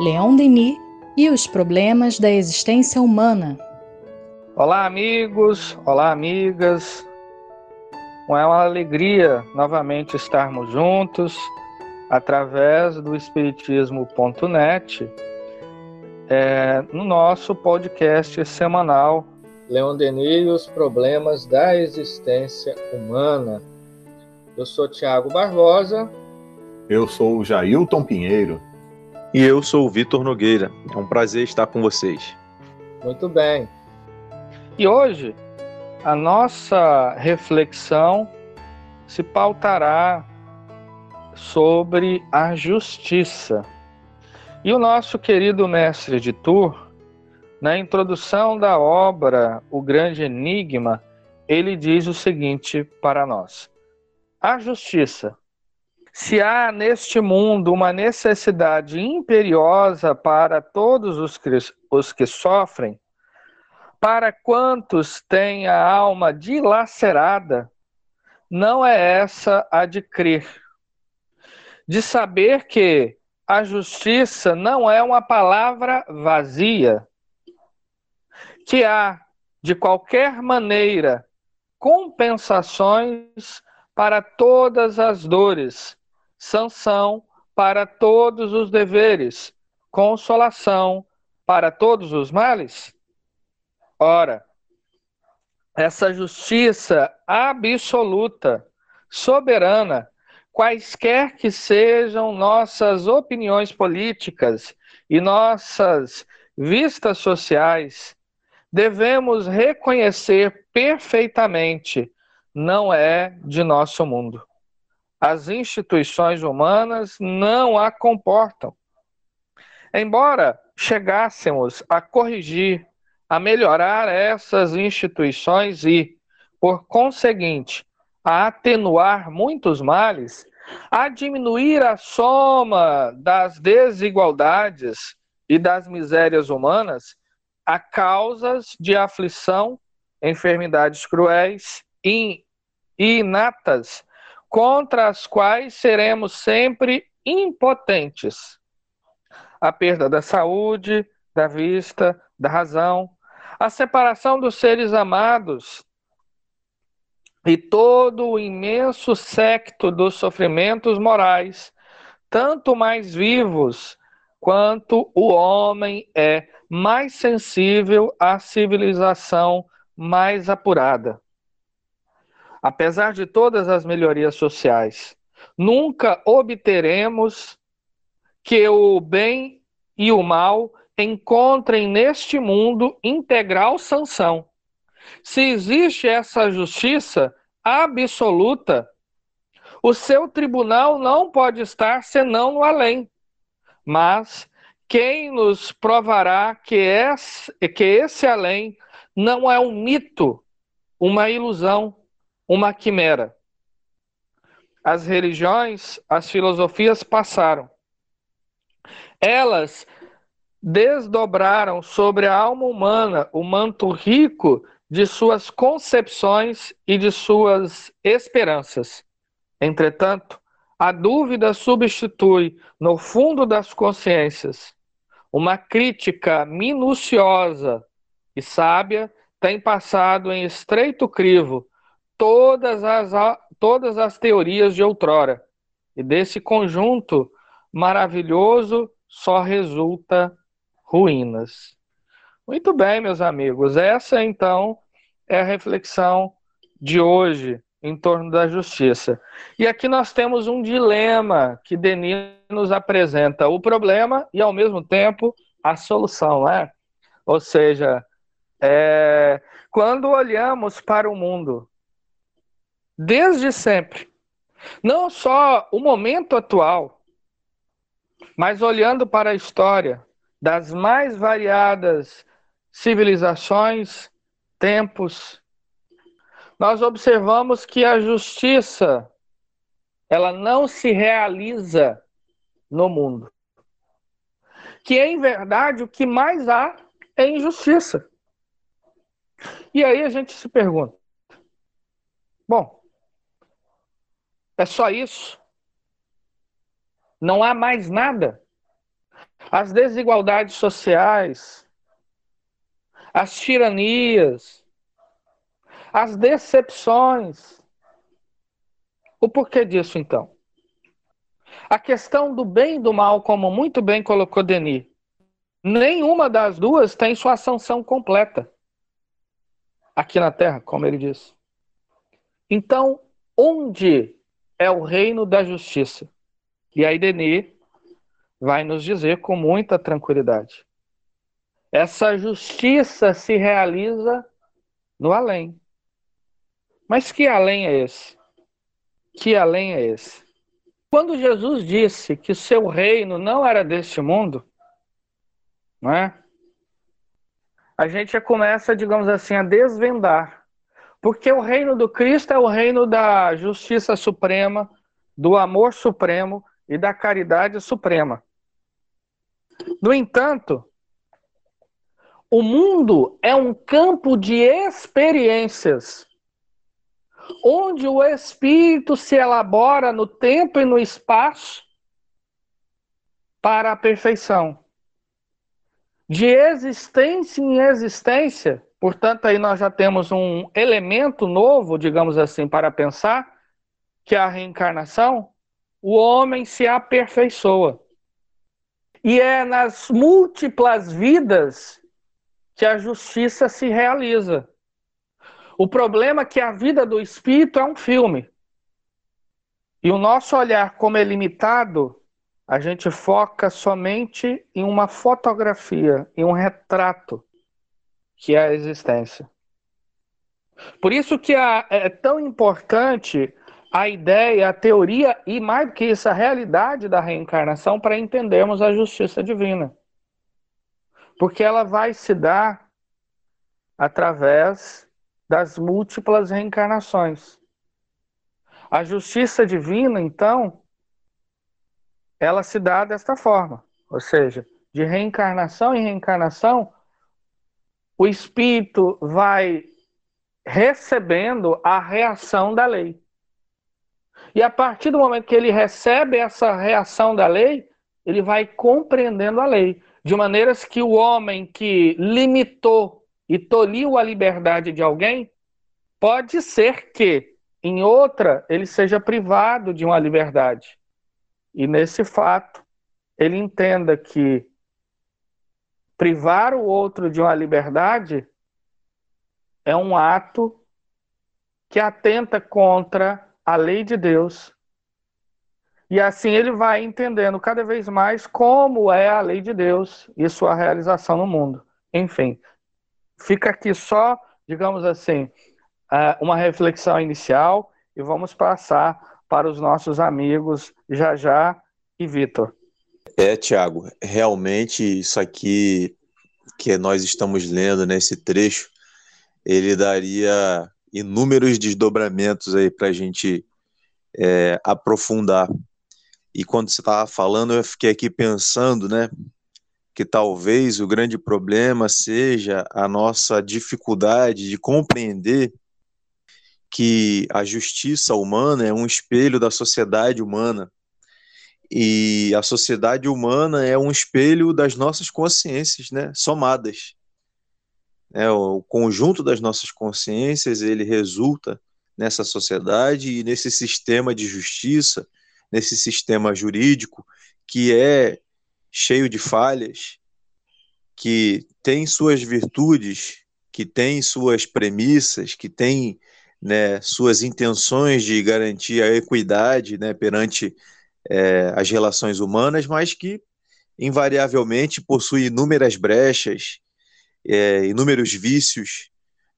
Leon Denis e os problemas da existência humana. Olá, amigos, olá, amigas. É uma alegria novamente estarmos juntos através do Espiritismo.net é, no nosso podcast semanal Leon Denis e os problemas da existência humana. Eu sou Tiago Barbosa. Eu sou o Jailton Pinheiro. E eu sou o Vitor Nogueira. É um prazer estar com vocês. Muito bem. E hoje a nossa reflexão se pautará sobre a justiça. E o nosso querido mestre de Tour, na introdução da obra O Grande Enigma, ele diz o seguinte para nós: A justiça se há neste mundo uma necessidade imperiosa para todos os que, os que sofrem, para quantos têm a alma dilacerada, não é essa a de crer, de saber que a justiça não é uma palavra vazia, que há, de qualquer maneira, compensações para todas as dores sanção para todos os deveres, consolação para todos os males? Ora, essa justiça absoluta, soberana, quaisquer que sejam nossas opiniões políticas e nossas vistas sociais, devemos reconhecer perfeitamente, não é de nosso mundo as instituições humanas não a comportam. Embora chegássemos a corrigir, a melhorar essas instituições e, por conseguinte, a atenuar muitos males, a diminuir a soma das desigualdades e das misérias humanas, a causas de aflição, enfermidades cruéis e inatas contra as quais seremos sempre impotentes. A perda da saúde, da vista, da razão, a separação dos seres amados e todo o imenso secto dos sofrimentos morais, tanto mais vivos quanto o homem é mais sensível à civilização mais apurada apesar de todas as melhorias sociais, nunca obteremos que o bem e o mal encontrem neste mundo integral sanção. Se existe essa justiça absoluta, o seu tribunal não pode estar senão no além. Mas quem nos provará que esse, que esse além não é um mito, uma ilusão, uma quimera. As religiões, as filosofias passaram. Elas desdobraram sobre a alma humana o manto rico de suas concepções e de suas esperanças. Entretanto, a dúvida substitui, no fundo das consciências, uma crítica minuciosa e sábia tem passado em estreito crivo todas as, todas as teorias de outrora. E desse conjunto maravilhoso só resulta ruínas. Muito bem, meus amigos. Essa então é a reflexão de hoje em torno da justiça. E aqui nós temos um dilema que Denis nos apresenta: o problema e, ao mesmo tempo, a solução, né? Ou seja, é, quando olhamos para o mundo desde sempre. Não só o momento atual, mas olhando para a história das mais variadas civilizações, tempos, nós observamos que a justiça ela não se realiza no mundo. Que em verdade o que mais há é injustiça. E aí a gente se pergunta: bom, é só isso. Não há mais nada. as desigualdades sociais, as tiranias, as decepções. O porquê disso, então? A questão do bem e do mal, como muito bem colocou Denis, nenhuma das duas tem sua sanção completa aqui na Terra, como ele disse. Então, onde é o reino da justiça? E aí Denis vai nos dizer com muita tranquilidade. Essa justiça se realiza no além. Mas que além é esse? Que além é esse? Quando Jesus disse que seu reino não era deste mundo, não é? A gente já começa, digamos assim, a desvendar. Porque o reino do Cristo é o reino da justiça suprema, do amor supremo e da caridade suprema. No entanto, o mundo é um campo de experiências, onde o espírito se elabora no tempo e no espaço para a perfeição. De existência em existência, portanto, aí nós já temos um elemento novo, digamos assim, para pensar, que é a reencarnação, o homem se aperfeiçoa. E é nas múltiplas vidas que a justiça se realiza. O problema é que a vida do espírito é um filme. E o nosso olhar, como é limitado, a gente foca somente em uma fotografia, em um retrato, que é a existência. Por isso que é tão importante a ideia, a teoria e, mais do que isso, a realidade da reencarnação para entendermos a justiça divina. Porque ela vai se dar através das múltiplas reencarnações. A justiça divina, então, ela se dá desta forma, ou seja, de reencarnação em reencarnação, o espírito vai recebendo a reação da lei. E a partir do momento que ele recebe essa reação da lei, ele vai compreendendo a lei. De maneiras que o homem que limitou e tolhiu a liberdade de alguém, pode ser que em outra ele seja privado de uma liberdade. E nesse fato, ele entenda que privar o outro de uma liberdade é um ato que atenta contra a lei de Deus. E assim ele vai entendendo cada vez mais como é a lei de Deus e sua realização no mundo. Enfim, fica aqui só, digamos assim, é, uma reflexão inicial e vamos passar para os nossos amigos Jajá e Vitor. É, Tiago, realmente isso aqui que nós estamos lendo nesse trecho, ele daria inúmeros desdobramentos aí para a gente é, aprofundar. E quando você estava falando, eu fiquei aqui pensando, né, que talvez o grande problema seja a nossa dificuldade de compreender que a justiça humana é um espelho da sociedade humana. E a sociedade humana é um espelho das nossas consciências, né, somadas. É, o conjunto das nossas consciências ele resulta nessa sociedade e nesse sistema de justiça, nesse sistema jurídico que é cheio de falhas, que tem suas virtudes, que tem suas premissas, que tem né, suas intenções de garantir a equidade né, perante é, as relações humanas, mas que invariavelmente possui inúmeras brechas, é, inúmeros vícios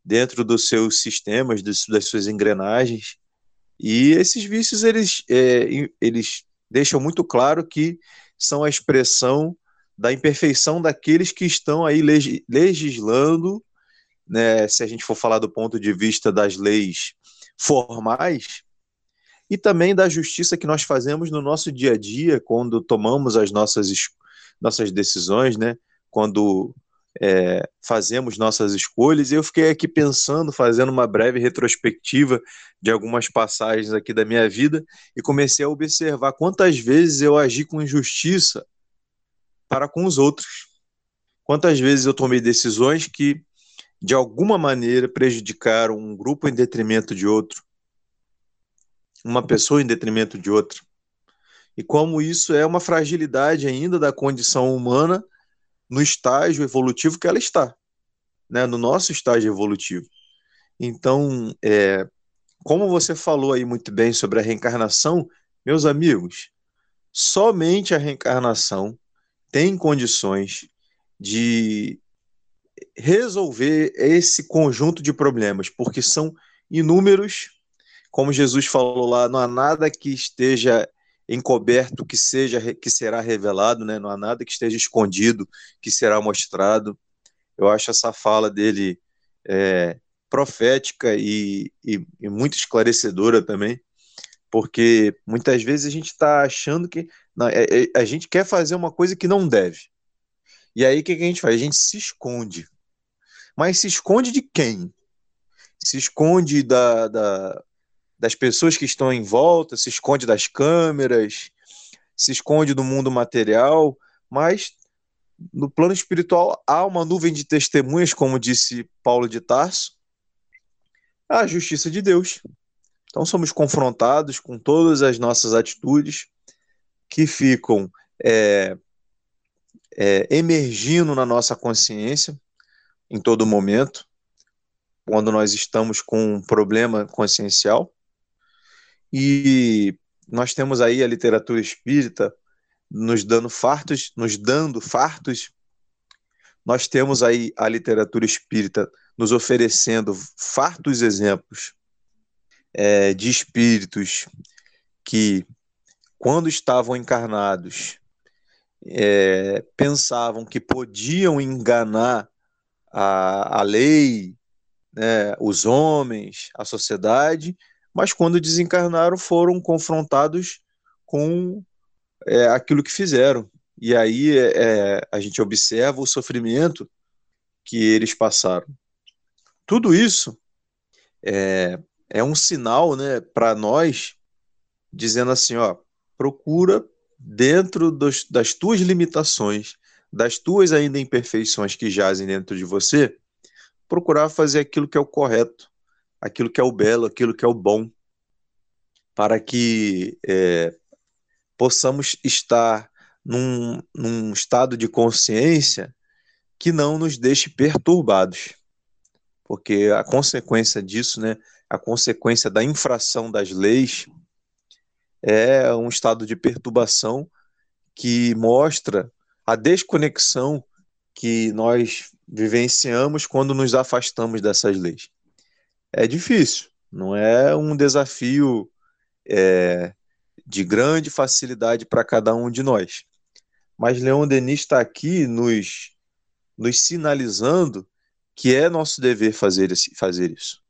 dentro dos seus sistemas, das suas engrenagens. E esses vícios eles, é, eles deixam muito claro que são a expressão da imperfeição daqueles que estão aí legislando, né, se a gente for falar do ponto de vista das leis formais, e também da justiça que nós fazemos no nosso dia a dia, quando tomamos as nossas, nossas decisões, né, quando é, fazemos nossas escolhas. Eu fiquei aqui pensando, fazendo uma breve retrospectiva de algumas passagens aqui da minha vida e comecei a observar quantas vezes eu agi com injustiça para com os outros. Quantas vezes eu tomei decisões que, de alguma maneira, prejudicaram um grupo em detrimento de outro, uma pessoa em detrimento de outra. E como isso é uma fragilidade ainda da condição humana no estágio evolutivo que ela está, né? no nosso estágio evolutivo. Então, é, como você falou aí muito bem sobre a reencarnação, meus amigos, somente a reencarnação tem condições de resolver esse conjunto de problemas, porque são inúmeros, como Jesus falou lá, não há nada que esteja encoberto que seja que será revelado, né? Não há nada que esteja escondido que será mostrado. Eu acho essa fala dele é, profética e, e, e, muito esclarecedora também, porque muitas vezes a gente está achando que não, é, é, a gente quer fazer uma coisa que não deve. E aí o que, que a gente faz? A gente se esconde. Mas se esconde de quem? Se esconde da, da, das pessoas que estão em volta, se esconde das câmeras, se esconde do mundo material, mas no plano espiritual há uma nuvem de testemunhas, como disse Paulo de Tarso, a justiça de Deus. Então somos confrontados com todas as nossas atitudes que ficam é, é, emergindo na nossa consciência em todo momento, quando nós estamos com um problema consciencial. E nós temos aí a literatura espírita nos dando fartos, nos dando fartos. Nós temos aí a literatura espírita nos oferecendo fartos exemplos é, de espíritos que, quando estavam encarnados, é, pensavam que podiam enganar a, a lei, né, os homens, a sociedade, mas quando desencarnaram foram confrontados com é, aquilo que fizeram. E aí é, é, a gente observa o sofrimento que eles passaram. Tudo isso é, é um sinal né, para nós, dizendo assim: ó, procura dentro dos, das tuas limitações, das tuas ainda imperfeições que jazem dentro de você, procurar fazer aquilo que é o correto, aquilo que é o belo, aquilo que é o bom, para que é, possamos estar num, num estado de consciência que não nos deixe perturbados. Porque a consequência disso, né, a consequência da infração das leis, é um estado de perturbação que mostra a desconexão que nós vivenciamos quando nos afastamos dessas leis. É difícil, não é um desafio é, de grande facilidade para cada um de nós. Mas Leon Denis está aqui nos, nos sinalizando que é nosso dever fazer, esse, fazer isso.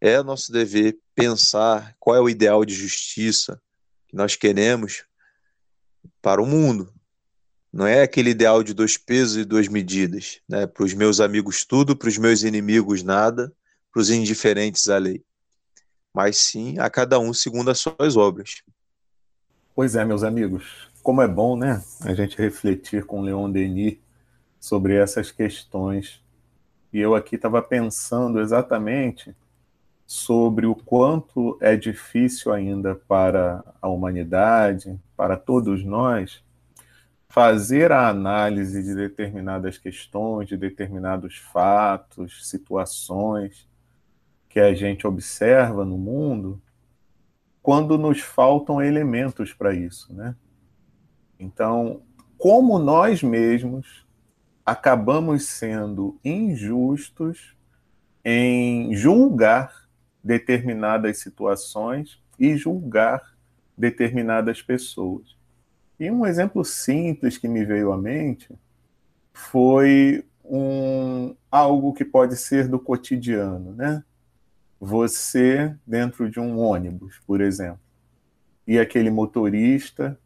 É nosso dever pensar qual é o ideal de justiça que nós queremos para o mundo. Não é aquele ideal de dois pesos e duas medidas, né? Para os meus amigos tudo, para os meus inimigos nada, para os indiferentes a lei. Mas sim a cada um segundo as suas obras. Pois é, meus amigos, como é bom, né, a gente refletir com Leon Denis sobre essas questões. E eu aqui estava pensando exatamente sobre o quanto é difícil ainda para a humanidade, para todos nós, fazer a análise de determinadas questões, de determinados fatos, situações que a gente observa no mundo, quando nos faltam elementos para isso, né? Então, como nós mesmos acabamos sendo injustos em julgar determinadas situações e julgar determinadas pessoas. E um exemplo simples que me veio à mente foi um algo que pode ser do cotidiano, né? Você dentro de um ônibus, por exemplo, e aquele motorista,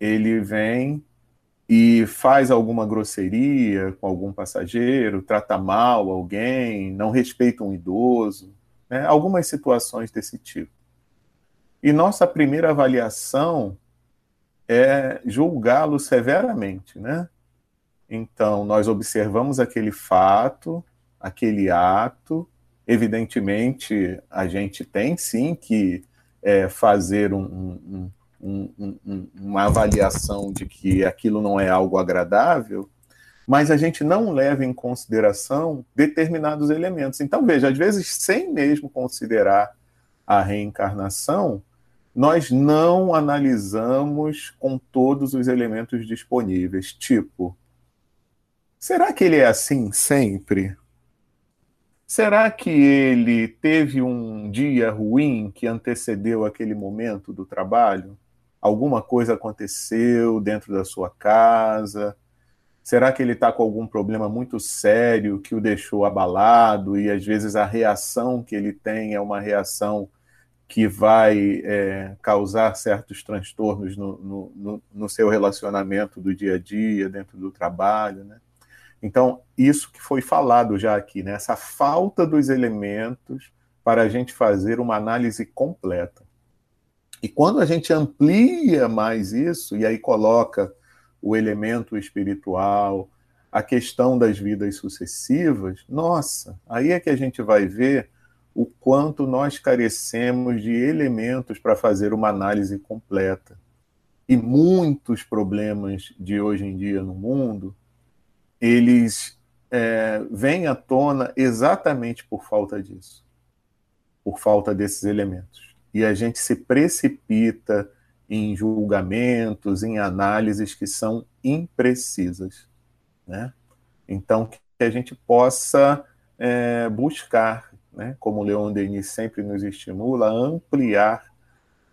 ele vem e faz alguma grosseria com algum passageiro, trata mal alguém, não respeita um idoso, né? algumas situações desse tipo. E nossa primeira avaliação é julgá-lo severamente, né? Então, nós observamos aquele fato, aquele ato. Evidentemente, a gente tem sim que é, fazer um, um, um, uma avaliação de que aquilo não é algo agradável, mas a gente não leva em consideração determinados elementos. Então, veja, às vezes, sem mesmo considerar a reencarnação, nós não analisamos com todos os elementos disponíveis. Tipo, será que ele é assim sempre? Será que ele teve um dia ruim que antecedeu aquele momento do trabalho? Alguma coisa aconteceu dentro da sua casa? Será que ele está com algum problema muito sério que o deixou abalado e às vezes a reação que ele tem é uma reação que vai é, causar certos transtornos no, no, no, seu relacionamento do dia a dia, dentro do trabalho, né? Então, isso que foi falado já aqui, né? essa falta dos elementos para a gente fazer uma análise completa. E quando a gente amplia mais isso, e aí coloca o elemento espiritual, a questão das vidas sucessivas, nossa, aí é que a gente vai ver o quanto nós carecemos de elementos para fazer uma análise completa. E muitos problemas de hoje em dia no mundo, eles é, vêm à tona exatamente por falta disso, por falta desses elementos. E a gente se precipita em julgamentos, em análises que são imprecisas. Né? Então, que a gente possa é, buscar, né, como o Leon Denis sempre nos estimula, ampliar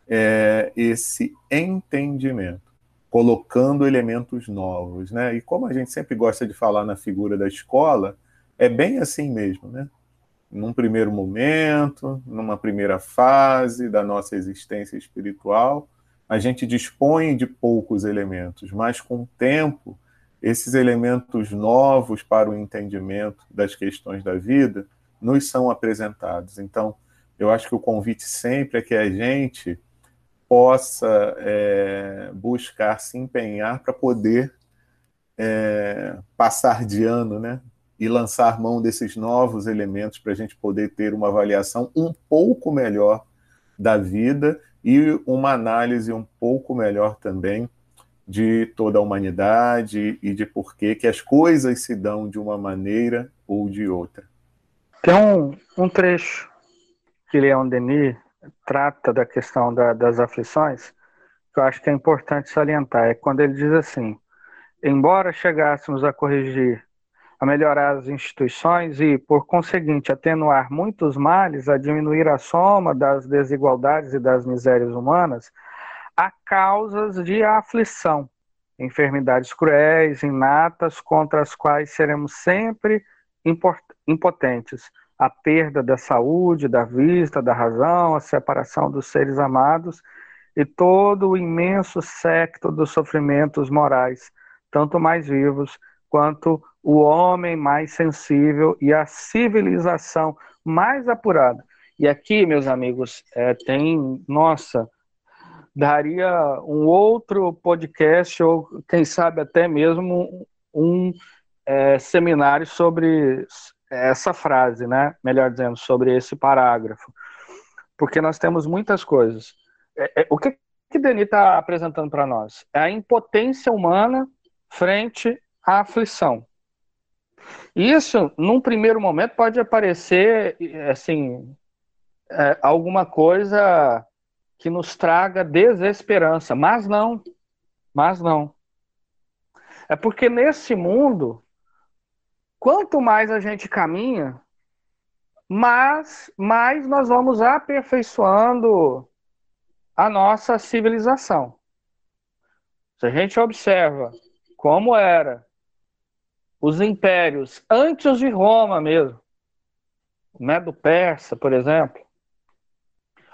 é, esse entendimento, colocando elementos novos. Né? E como a gente sempre gosta de falar na figura da escola, é bem assim mesmo. Né? Num primeiro momento, numa primeira fase da nossa existência espiritual, a gente dispõe de poucos elementos, mas com o tempo, esses elementos novos para o entendimento das questões da vida nos são apresentados. Então, eu acho que o convite sempre é que a gente possa é, buscar se empenhar para poder é, passar de ano, né? E lançar mão desses novos elementos para a gente poder ter uma avaliação um pouco melhor da vida e uma análise um pouco melhor também de toda a humanidade e de por que as coisas se dão de uma maneira ou de outra. Tem um, um trecho que Leon Denis trata da questão da, das aflições que eu acho que é importante salientar. É quando ele diz assim: embora chegássemos a corrigir a melhorar as instituições e, por conseguinte, atenuar muitos males, a diminuir a soma das desigualdades e das misérias humanas, há causas de aflição, enfermidades cruéis, inatas, contra as quais seremos sempre impotentes. A perda da saúde, da vista, da razão, a separação dos seres amados e todo o imenso secto dos sofrimentos morais, tanto mais vivos quanto o homem mais sensível e a civilização mais apurada. E aqui, meus amigos, é, tem, nossa, daria um outro podcast, ou quem sabe até mesmo um é, seminário sobre essa frase, né? Melhor dizendo, sobre esse parágrafo. Porque nós temos muitas coisas. É, é, o que, que Denis está apresentando para nós? É a impotência humana frente a aflição. Isso, num primeiro momento, pode aparecer assim é, alguma coisa que nos traga desesperança, mas não, mas não. É porque nesse mundo, quanto mais a gente caminha, mais, mais nós vamos aperfeiçoando a nossa civilização. Se a gente observa como era os impérios antes de Roma mesmo, o Medo-Persa, por exemplo,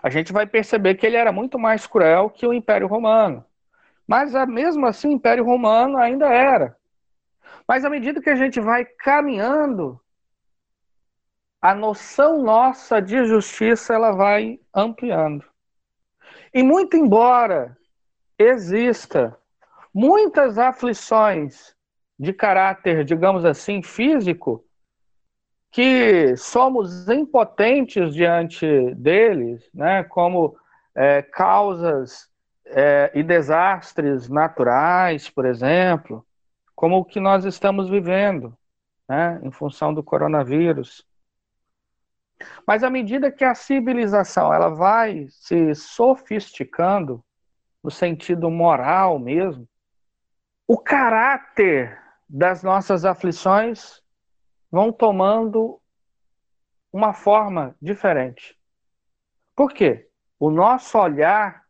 a gente vai perceber que ele era muito mais cruel que o Império Romano. Mas mesmo assim, o Império Romano ainda era. Mas à medida que a gente vai caminhando, a noção nossa de justiça ela vai ampliando. E muito embora exista muitas aflições de caráter, digamos assim, físico, que somos impotentes diante deles, né, como é, causas é, e desastres naturais, por exemplo, como o que nós estamos vivendo, né, em função do coronavírus. Mas à medida que a civilização ela vai se sofisticando, no sentido moral mesmo, o caráter das nossas aflições vão tomando uma forma diferente. Por quê? O nosso olhar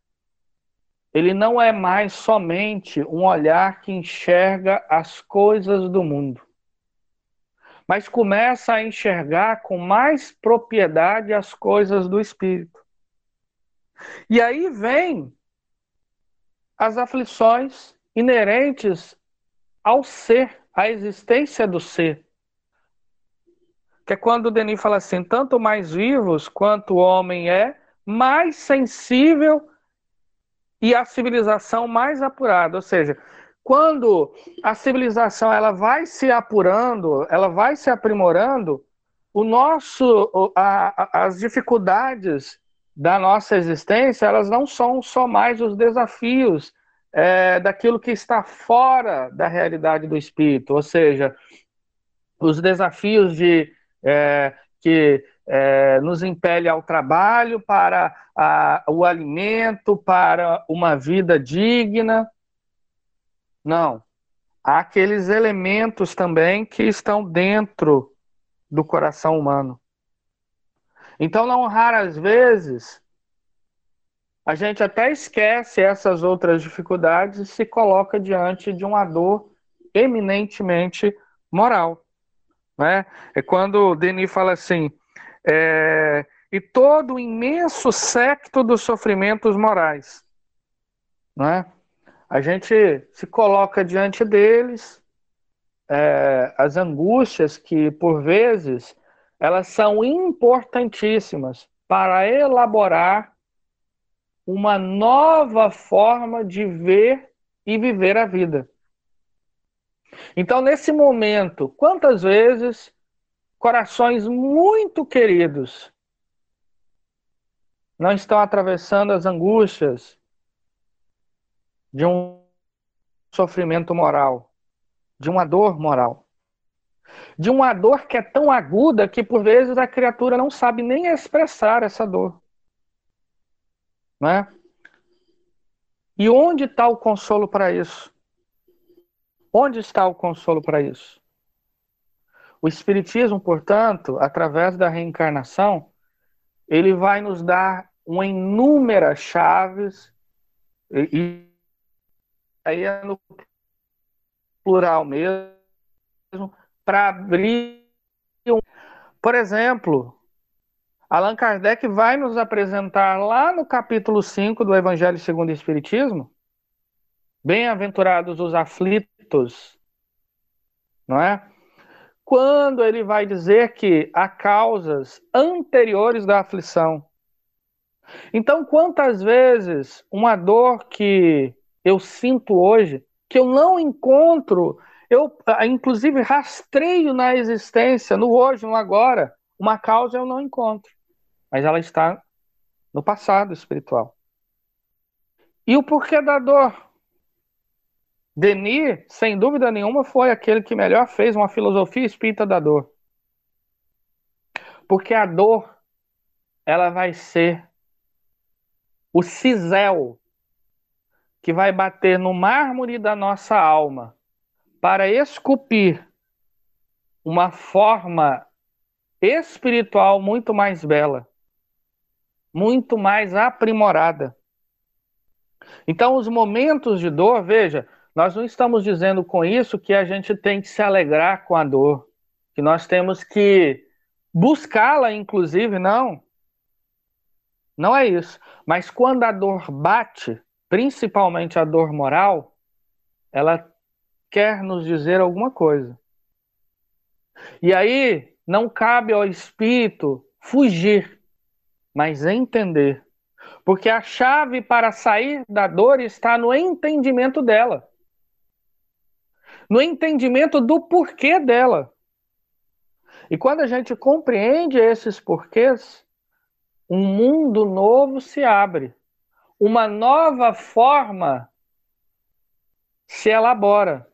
ele não é mais somente um olhar que enxerga as coisas do mundo, mas começa a enxergar com mais propriedade as coisas do espírito. E aí vem as aflições inerentes ao ser, à existência do ser. Que é quando Denis fala assim: tanto mais vivos quanto o homem é, mais sensível e a civilização mais apurada. Ou seja, quando a civilização ela vai se apurando, ela vai se aprimorando, o nosso, a, as dificuldades da nossa existência, elas não são só mais os desafios é, daquilo que está fora da realidade do espírito, ou seja, os desafios de é, que é, nos impele ao trabalho, para a, o alimento, para uma vida digna. Não. Há aqueles elementos também que estão dentro do coração humano. Então, não raras vezes, a gente até esquece essas outras dificuldades e se coloca diante de uma dor eminentemente moral. Né? É quando o Denis fala assim, é, e todo o imenso secto dos sofrimentos morais. Né? A gente se coloca diante deles, é, as angústias que, por vezes, elas são importantíssimas para elaborar uma nova forma de ver e viver a vida. Então, nesse momento, quantas vezes corações muito queridos não estão atravessando as angústias de um sofrimento moral, de uma dor moral? de uma dor que é tão aguda que por vezes a criatura não sabe nem expressar essa dor. Né? E onde está o consolo para isso? Onde está o consolo para isso? O Espiritismo, portanto, através da reencarnação, ele vai nos dar uma inúmeras chaves, e, e aí é no plural mesmo, para abrir. Um... Por exemplo, Allan Kardec vai nos apresentar lá no capítulo 5 do Evangelho segundo o Espiritismo, bem-aventurados os aflitos, não é? Quando ele vai dizer que há causas anteriores da aflição. Então, quantas vezes uma dor que eu sinto hoje, que eu não encontro eu, ah, inclusive, rastreio na existência, no hoje, no agora. Uma causa eu não encontro, mas ela está no passado espiritual. E o porquê da dor? Denis, sem dúvida nenhuma, foi aquele que melhor fez uma filosofia espírita da dor. Porque a dor, ela vai ser o cisel que vai bater no mármore da nossa alma para esculpir uma forma espiritual muito mais bela, muito mais aprimorada. Então, os momentos de dor, veja, nós não estamos dizendo com isso que a gente tem que se alegrar com a dor, que nós temos que buscá-la, inclusive, não. Não é isso. Mas quando a dor bate, principalmente a dor moral, ela quer nos dizer alguma coisa. E aí não cabe ao espírito fugir, mas entender. Porque a chave para sair da dor está no entendimento dela. No entendimento do porquê dela. E quando a gente compreende esses porquês, um mundo novo se abre, uma nova forma se elabora.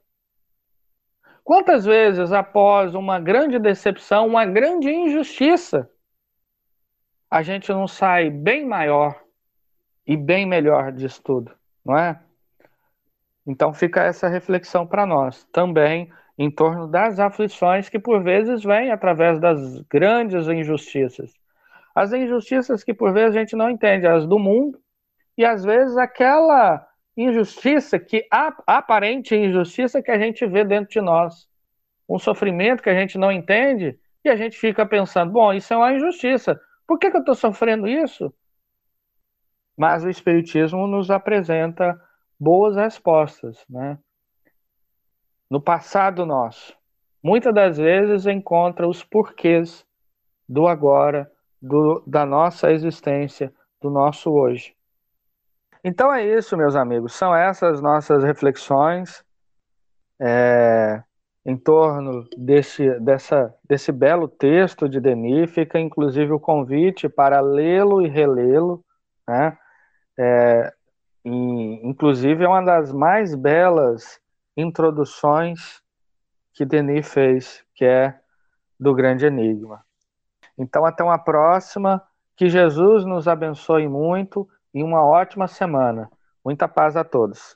Quantas vezes, após uma grande decepção, uma grande injustiça, a gente não sai bem maior e bem melhor disso tudo, não é? Então fica essa reflexão para nós também em torno das aflições que por vezes vêm através das grandes injustiças. As injustiças que por vezes a gente não entende, as do mundo, e às vezes aquela injustiça que a aparente injustiça que a gente vê dentro de nós. Um sofrimento que a gente não entende e a gente fica pensando, bom, isso é uma injustiça. Por que, que eu estou sofrendo isso? Mas o Espiritismo nos apresenta boas respostas, né? No passado nosso, muitas das vezes encontra os porquês do agora, do, da nossa existência, do nosso hoje. Então é isso, meus amigos. São essas nossas reflexões é, em torno desse, dessa, desse belo texto de Denis. Fica inclusive o convite para lê-lo e relê-lo. Né? É, e, inclusive é uma das mais belas introduções que Denis fez, que é do Grande Enigma. Então, até uma próxima. Que Jesus nos abençoe muito e uma ótima semana. Muita paz a todos.